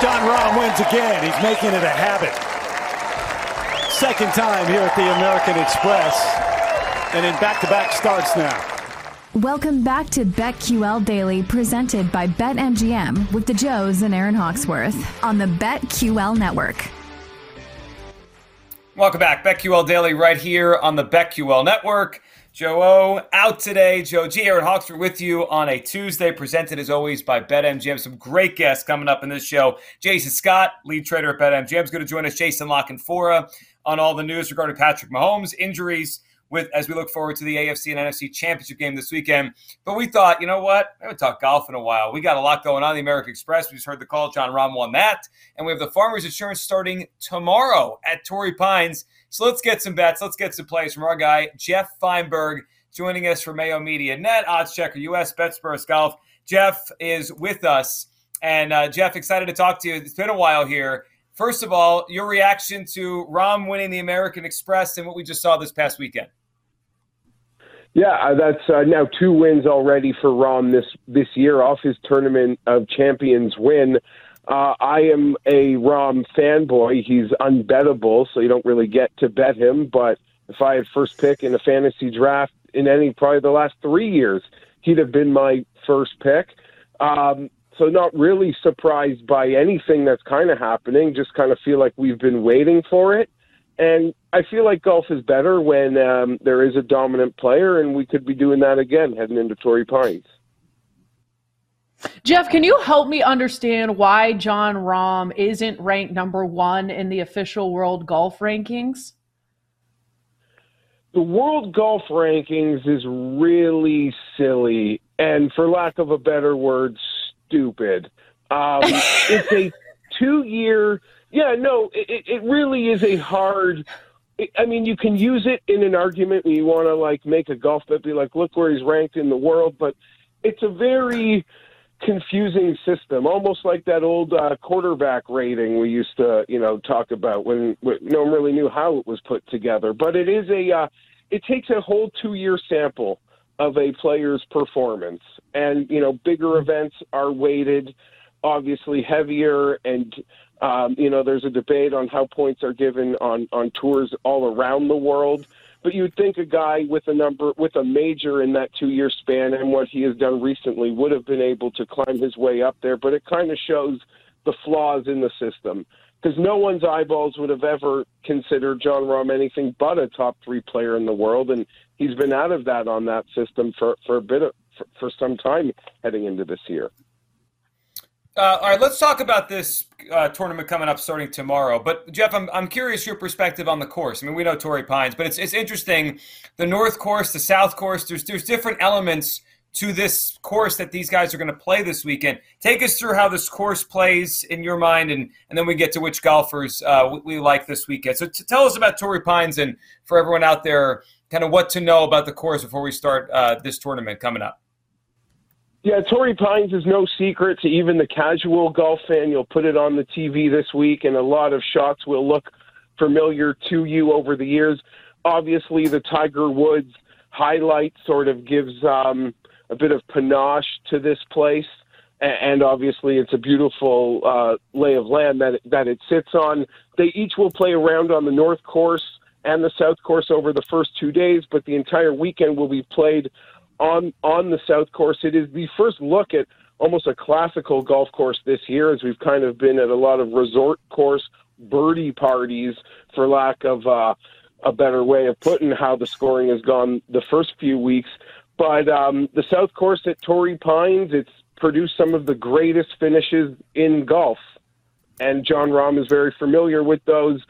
Jon Rahm wins again. He's making it a habit. Second time here at the American Express. And in back to back starts now. Welcome back to BetQL Daily, presented by BetMGM with the Joes and Aaron Hawksworth on the BetQL Network. Welcome back. BetQL Daily right here on the BetQL Network. Joe O out today. Joe G. Aaron Hawksworth with you on a Tuesday, presented as always by BetMGM. Some great guests coming up in this show. Jason Scott, lead trader at BetMGM, is going to join us. Jason La Canfora on all the news regarding Patrick Mahomes, injuries, with as we look forward to the AFC and NFC championship game this weekend. But we thought, you know what? I haven't talked golf in a while. We got a lot going on. The American Express, we just heard the call. Jon Rahm won that. And we have the Farmers Insurance starting tomorrow at Torrey Pines. So let's get some bets. Let's get some plays from our guy, Jeff Feinberg, joining us from Mayo Media Net, Odds Checker, US BetSperts Golf. Jeff is with us. And uh, Jeff, excited to talk to you. It's been a while here. First of all, your reaction to Rahm winning the American Express and what we just saw this past weekend. Yeah, uh, that's uh, now two wins already for Rahm this this year off his tournament of champions win. Uh, I am a Rahm fanboy. He's unbettable, so you don't really get to bet him. But if I had first pick in a fantasy draft in any probably the last three years, he'd have been my first pick. Um, so not really surprised by anything that's kind of happening. Just kind of feel like we've been waiting for it. And I feel like golf is better when um, there is a dominant player, and we could be doing that again heading into Torrey Pines. Jeff, can you help me understand why Jon Rahm isn't ranked number one in the official world golf rankings? The world golf rankings is really silly, and for lack of a better word, stupid. Um, it's a two year, yeah, no, it, it really is a hard. I mean, you can use it in an argument when you want to like make a golf bet, be like, look where he's ranked in the world, but it's a very confusing system, almost like that old uh, quarterback rating we used to, you know, talk about when, when no one really knew how it was put together. But it is a, uh, it takes a whole two-year sample of a player's performance, and you know, bigger events are weighted, obviously heavier, and um, you know, there's a debate on how points are given on on tours all around the world. But you'd think a guy with a number with a major in that two year span and what he has done recently would have been able to climb his way up there. But it kind of shows the flaws in the system because no one's eyeballs would have ever considered Jon Rahm anything but a top three player in the world, and he's been out of that on that system for for a bit of for, for some time heading into this year. Uh, all right, let's talk about this uh, tournament coming up starting tomorrow. But Jeff, I'm, I'm curious your perspective on the course. I mean, we know Torrey Pines, but it's it's interesting. The North Course, the South Course. There's there's different elements to this course that these guys are going to play this weekend. Take us through how this course plays in your mind, and and then we get to which golfers uh, we, we, like this weekend. So t- tell us about Torrey Pines and for everyone out there, kind of what to know about the course before we start uh, this tournament coming up. Yeah, Torrey Pines is no secret to even the casual golf fan. You'll put it on the TV this week, and a lot of shots will look familiar to you over the years. Obviously, the Tiger Woods highlight sort of gives um, a bit of panache to this place, and obviously, it's a beautiful uh, lay of land that that it sits on. They each will play around on the North Course and the South Course over the first two days, but the entire weekend will be played on on the South Course. It is the first look at almost a classical golf course this year, as we've kind of been at a lot of resort course birdie parties, for lack of uh, a better way of putting how the scoring has gone the first few weeks. But um, the South Course at Torrey Pines, it's produced some of the greatest finishes in golf. And Jon Rahm is very familiar with those.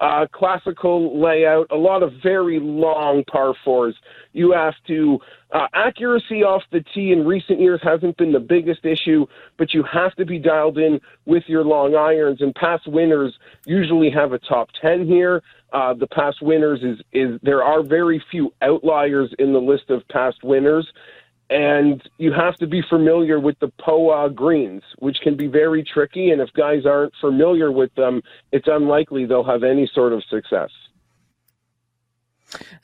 Uh, classical layout, a lot of very long par fours. You have to, uh, accuracy off the tee in recent years hasn't been the biggest issue, but you have to be dialed in with your long irons. And past winners usually have a top 10 here. Uh, the past winners is, is there are very few outliers in the list of past winners and you have to be familiar with the POA greens, which can be very tricky. And if guys aren't familiar with them, it's unlikely they'll have any sort of success.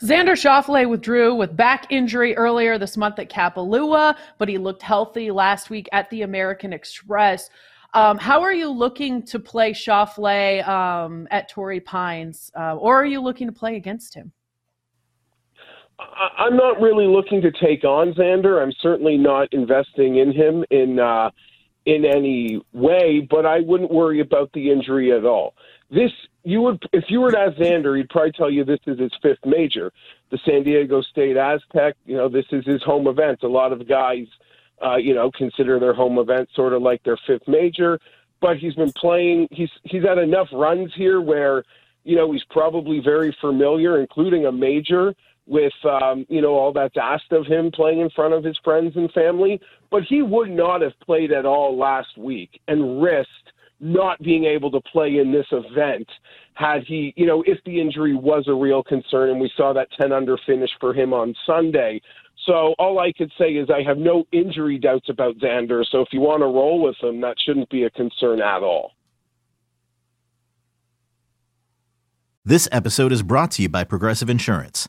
Xander Schauffele withdrew with back injury earlier this month at Kapalua, but he looked healthy last week at the American Express. Um, how are you looking to play Schauffele um, at Torrey Pines, uh, or are you looking to play against him? I'm not really looking to take on Xander. I'm certainly not investing in him in uh, in any way, but I wouldn't worry about the injury at all. This you would if you were to ask Xander, he'd probably tell you this is his fifth major. The San Diego State Aztec, you know, this is his home event. A lot of guys, uh, you know, consider their home event sort of like their fifth major. But he's been playing. He's he's had enough runs here where, you know, he's probably very familiar, including a major with um, you know all that's asked of him playing in front of his friends and family, but he would not have played at all last week and risked not being able to play in this event had he, you know, if the injury was a real concern and we saw that 10 under finish for him on Sunday. So all I could say is I have no injury doubts about Xander. So if you want to roll with him, that shouldn't be a concern at all. This episode is brought to you by Progressive Insurance.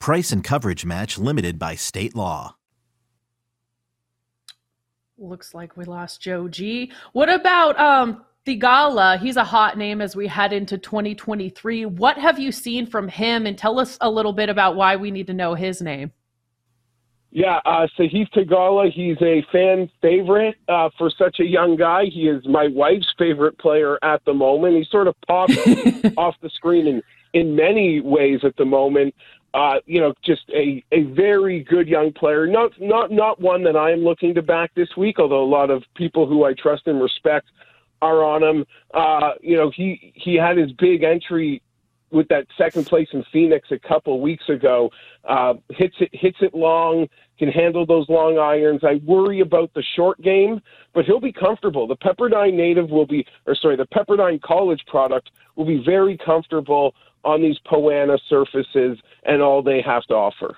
Price and coverage match limited by state law. Looks like we lost Joe G. What about um Theegala? He's a hot name as we head into 2023. What have you seen from him? And tell us a little bit about why we need to know his name. Yeah, uh, Sahith Theegala, he's a fan favorite uh, for such a young guy. He is my wife's favorite player at the moment. He sort of pops off the screen in, in many ways at the moment. Uh, you know, just a, a very good young player. Not not not one that I am looking to back this week, although a lot of people who I trust and respect are on him. Uh, you know, he he had his big entry with that second place in Phoenix a couple weeks ago. Uh, hits it hits it long, can handle those long irons. I worry about the short game, but he'll be comfortable. The Pepperdine native will be, or sorry, the Pepperdine college product will be very comfortable on these poa annua surfaces and all they have to offer.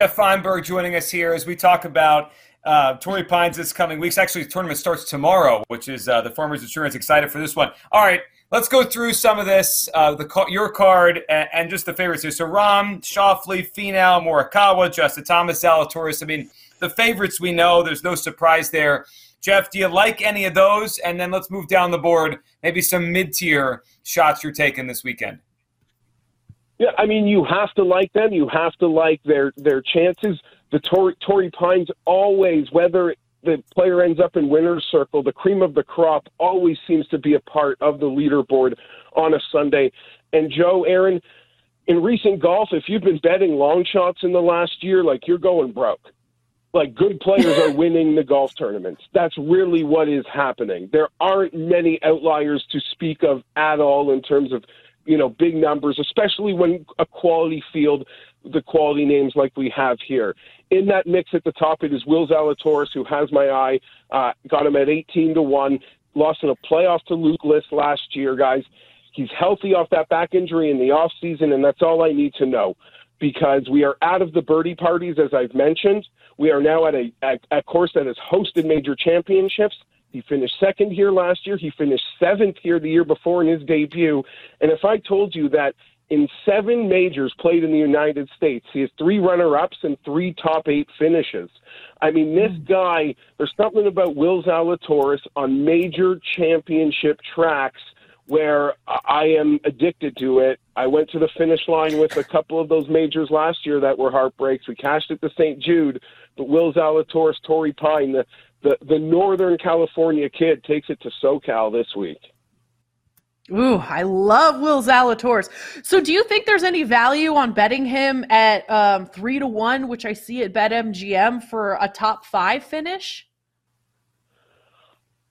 Jeff Feinberg joining us here as we talk about uh, Pines this coming weeks. Actually, the tournament starts tomorrow, which is uh, the Farmers Insurance. Excited for this one. All right, let's go through some of this, uh, the your card, and, and, just the favorites here. So Rahm, Schauffele, Finau, Morikawa, Justin Thomas, Zalatoris. I mean, the favorites we know. There's no surprise there. Jeff, do you like any of those? And then let's move down the board. Maybe some mid-tier shots you're taking this weekend. Yeah, I mean, you have to like them. You have to like their their chances. The Tory, Torrey Pines always, whether the player ends up in winner's circle, the cream of the crop always seems to be a part of the leaderboard on a Sunday. And Joe, Aaron, in recent golf, if you've been betting long shots in the last year, like you're going broke. Like good players are winning the golf tournaments. That's really what is happening. There aren't many outliers to speak of at all in terms of, you know, big numbers, especially when a quality field, the quality names like we have here in that mix at the top, it is Will Zalatoris, who has my eye. Uh, got him at 18 to 1. Lost in a playoff to Luke List last year, guys. He's healthy off that back injury in the off season, and that's all I need to know because we are out of the birdie parties, as I've mentioned. We are now at a, a, a course that has hosted major championships. He finished second here last year. He finished seventh here the year before in his debut. And if I told you that in seven majors played in the United States. He has three runner ups and three top eight finishes. I mean, this hmm. guy, there's something about Will Zalatoris on major championship tracks where I am addicted to it. I went to the finish line with a couple of those majors last year that were heartbreaks. We cashed at the St. Jude, but Will Zalatoris, Torrey Pine, the, the, the Northern California kid takes it to SoCal this week. Ooh, I love Will Zalatoris. So, do you think there's any value on betting him at um, three to one, which I see at BetMGM for a top five finish?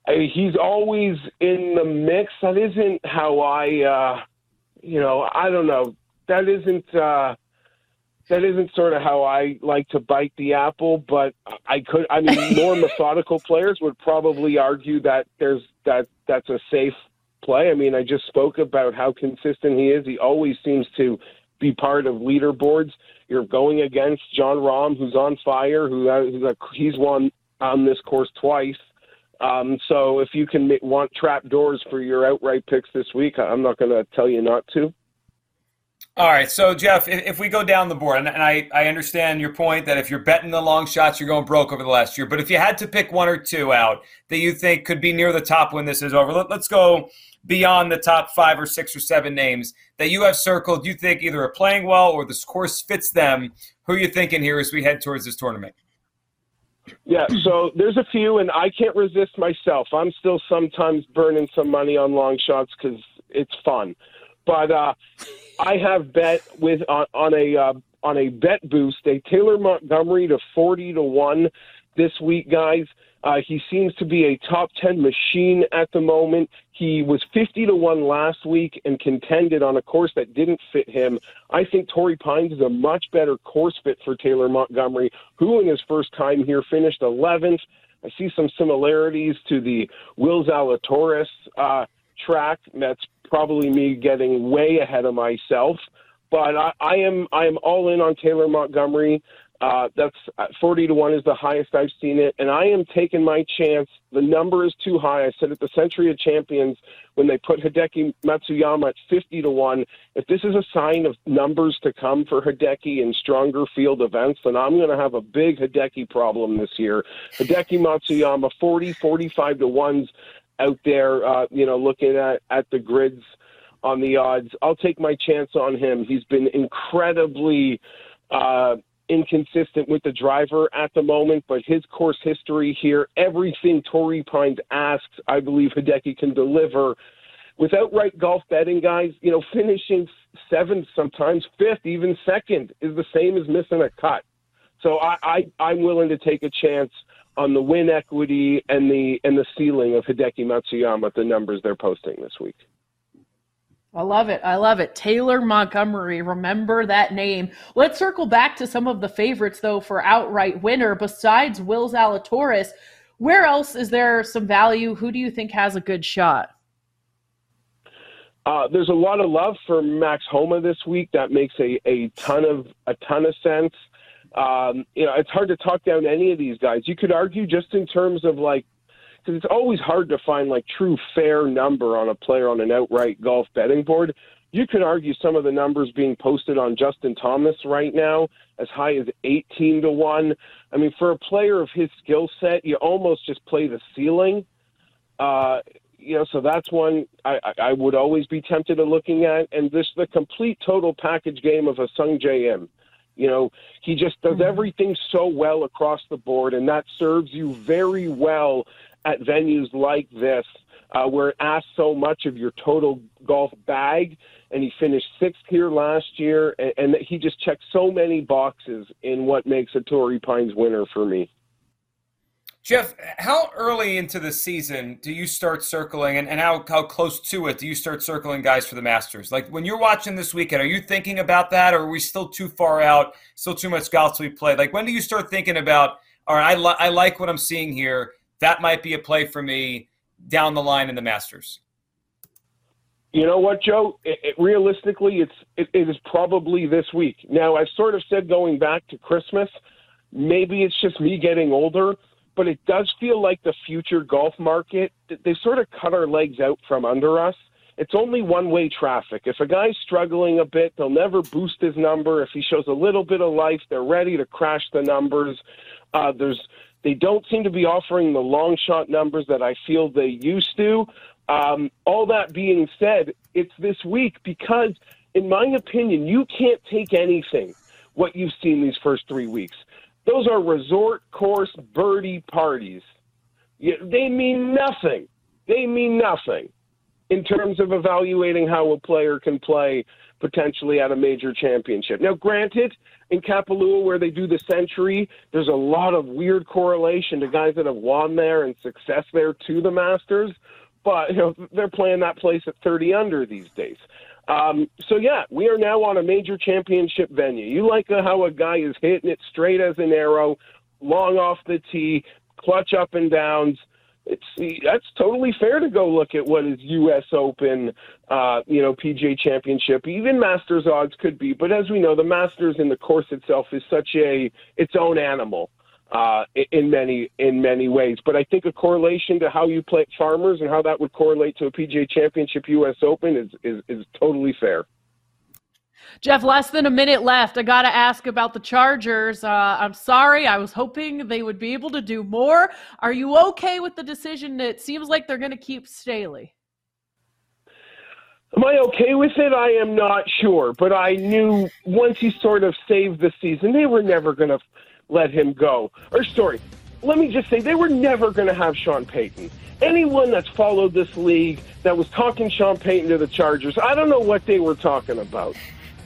I, he's always in the mix. That isn't how I, uh, you know, I don't know. That isn't uh, that isn't sort of how I like to bite the apple. But I could. I mean, more methodical players would probably argue that there's that that's a safe play. I mean, I just spoke about how consistent he is. He always seems to be part of leaderboards. You're going against Jon Rahm, who's on fire, who who's a, he's won on this course twice. Um, so if you can want trap doors for your outright picks this week, I'm not going to tell you not to. All right, so Jeff, if, if we go down the board, and, and, I, I understand your point that if you're betting the long shots, you're going broke over the last year. But if you had to pick one or two out that you think could be near the top when this is over, let, let's go beyond the top five or six or seven names that you have circled you think either are playing well or this course fits them. Who are you thinking here as we head towards this tournament? Yeah so there's a few and i can't resist myself. I'm still sometimes burning some money on long shots because it's fun. But uh, i have bet with on, on a uh, on a bet boost a taylor montgomery to 40 to 1 this week guys uh, he seems to be a top 10 machine at the moment. He was 50 to 1 last week and contended on a course that didn't fit him. I think Torrey Pines is a much better course fit for Taylor Montgomery, who in his first time here finished 11th. I see some similarities to the Will Zalatoris uh, track. That's probably me getting way ahead of myself. But I, I am I am all in on Taylor Montgomery. Uh, that's uh, 40 to 1 is the highest I've seen it. And I am taking my chance. The number is too high. I said at the Sentry of Champions when they put Hideki Matsuyama at 50 to 1, if this is a sign of numbers to come for Hideki in stronger field events, then I'm going to have a big Hideki problem this year. Hideki Matsuyama, 40, 45 to 1s out there, uh, you know, looking at, at the grids on the odds. I'll take my chance on him. He's been incredibly. Uh, inconsistent with the driver at the moment, but his course history here, everything Torrey Pines asks, I believe Hideki can deliver. With outright golf betting, guys, you know, finishing seventh, sometimes fifth, even second is the same as missing a cut. So I, I I'm willing to take a chance on the win equity and the and the ceiling of Hideki Matsuyama, the numbers they're posting this week. I love it. I love it. Taylor Montgomery. Remember that name. Let's circle back to some of the favorites, though, for outright winner. Besides Will Zalatoris, where else is there some value? Who do you think has a good shot? Uh, there's a lot of love for Max Homa this week. That makes a, a ton of a ton of sense. Um, you know, it's hard to talk down any of these guys. You could argue just in terms of like because it's always hard to find like true fair number on a player on an outright golf betting board. You could argue some of the numbers being posted on Justin Thomas right now as high as 18 to 1. I mean, for a player of his skill set, you almost just play the ceiling. Uh, you know, so that's one I, I would always be tempted to looking at. And this the complete total package game of a Sung Im. You know, he just does mm-hmm. everything so well across the board, and that serves you very well at venues like this uh, where it asks so much of your total golf bag. And he finished sixth here last year, and, and he just checked so many boxes in what makes a Torrey Pines winner for me. Jeff, how early into the season do you start circling, and, and how, how close to it do you start circling guys for the Masters? Like when you're watching this weekend, are you thinking about that, or are we still too far out, still too much golf to be played? Like when do you start thinking about, all right, I, li- I like what I'm seeing here that might be a play for me down the line in the Masters. You know what, Joe? It, it, realistically, it's it, it is probably this week. Now, I've sort of said going back to Christmas, maybe it's just me getting older, but it does feel like the future golf market. They sort of cut our legs out from under us it's only one way traffic. If a guy's struggling a bit, they'll never boost his number. If he shows a little bit of life, they're ready to crash the numbers. Uh, there's they don't seem to be offering the long shot numbers that I feel they used to. Um, all that being said, it's this week because, in my opinion, you can't take anything what you've seen these first three weeks. Those are resort course birdie parties. They mean nothing. They mean nothing in terms of evaluating how a player can play potentially at a major championship. Now, granted, in Kapalua, where they do the Sentry, there's a lot of weird correlation to guys that have won there and success there to the Masters. But you know they're playing that place at 30 under these days. Um, so yeah, we are now on a major championship venue. You like how a guy is hitting it straight as an arrow, long off the tee, clutch up and downs it's that's totally fair to go look at what is U.S. Open, uh, you know, PGA Championship, even Masters odds could be. But as we know, the Masters in the course itself is such a its own animal uh, in many in many ways. But I think a correlation to how you play Farmers and how that would correlate to a PGA Championship U.S. Open is is, is totally fair. Jeff, less than a minute left. I got to ask about the Chargers. Uh, I'm sorry. I was hoping they would be able to do more. Are you okay with the decision? It seems like they're going to keep Staley. Am I okay with it? I am not sure. But I knew once he sort of saved the season, they were never going to let him go. Or, sorry, let me just say, they were never going to have Sean Payton anyone that's followed this league that was talking Sean Payton to the Chargers, I don't know what they were talking about.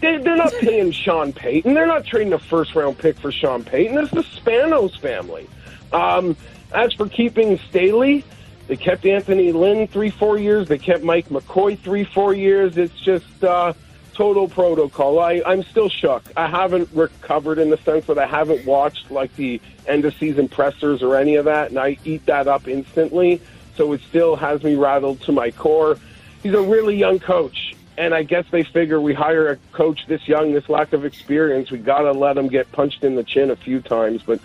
They, they're not paying Sean Payton. They're not trading a first round pick for Sean Payton. It's the Spanos family. Um, as for keeping Staley, they kept Anthony Lynn three, four years. They kept Mike McCoy three, four years. It's just uh, total protocol. I, I'm still shook. I haven't recovered in the sense that I haven't watched like the end of season pressers or any of that, and I eat that up instantly. So it still has me rattled to my core. He's a really young coach and I guess they figure we hire a coach this young, this lack of experience, we got to let him get punched in the chin a few times. But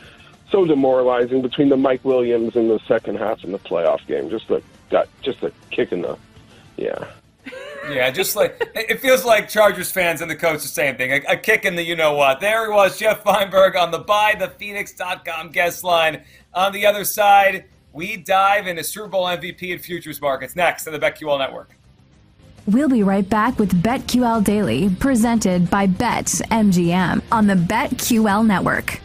so demoralizing between the Mike Williams and the second half in the playoff game. Just a got just a kick in the yeah. Yeah, just like it feels like Chargers fans and the coach the same thing. A, a, kick in the you know what. There he was, Jeff Feinberg on the buythephoenix.com guest line. On the other side, we dive into Super Bowl MVP and futures markets next on the BetQL Network. We'll be right back with BetQL Daily, presented by BetMGM on the BetQL network.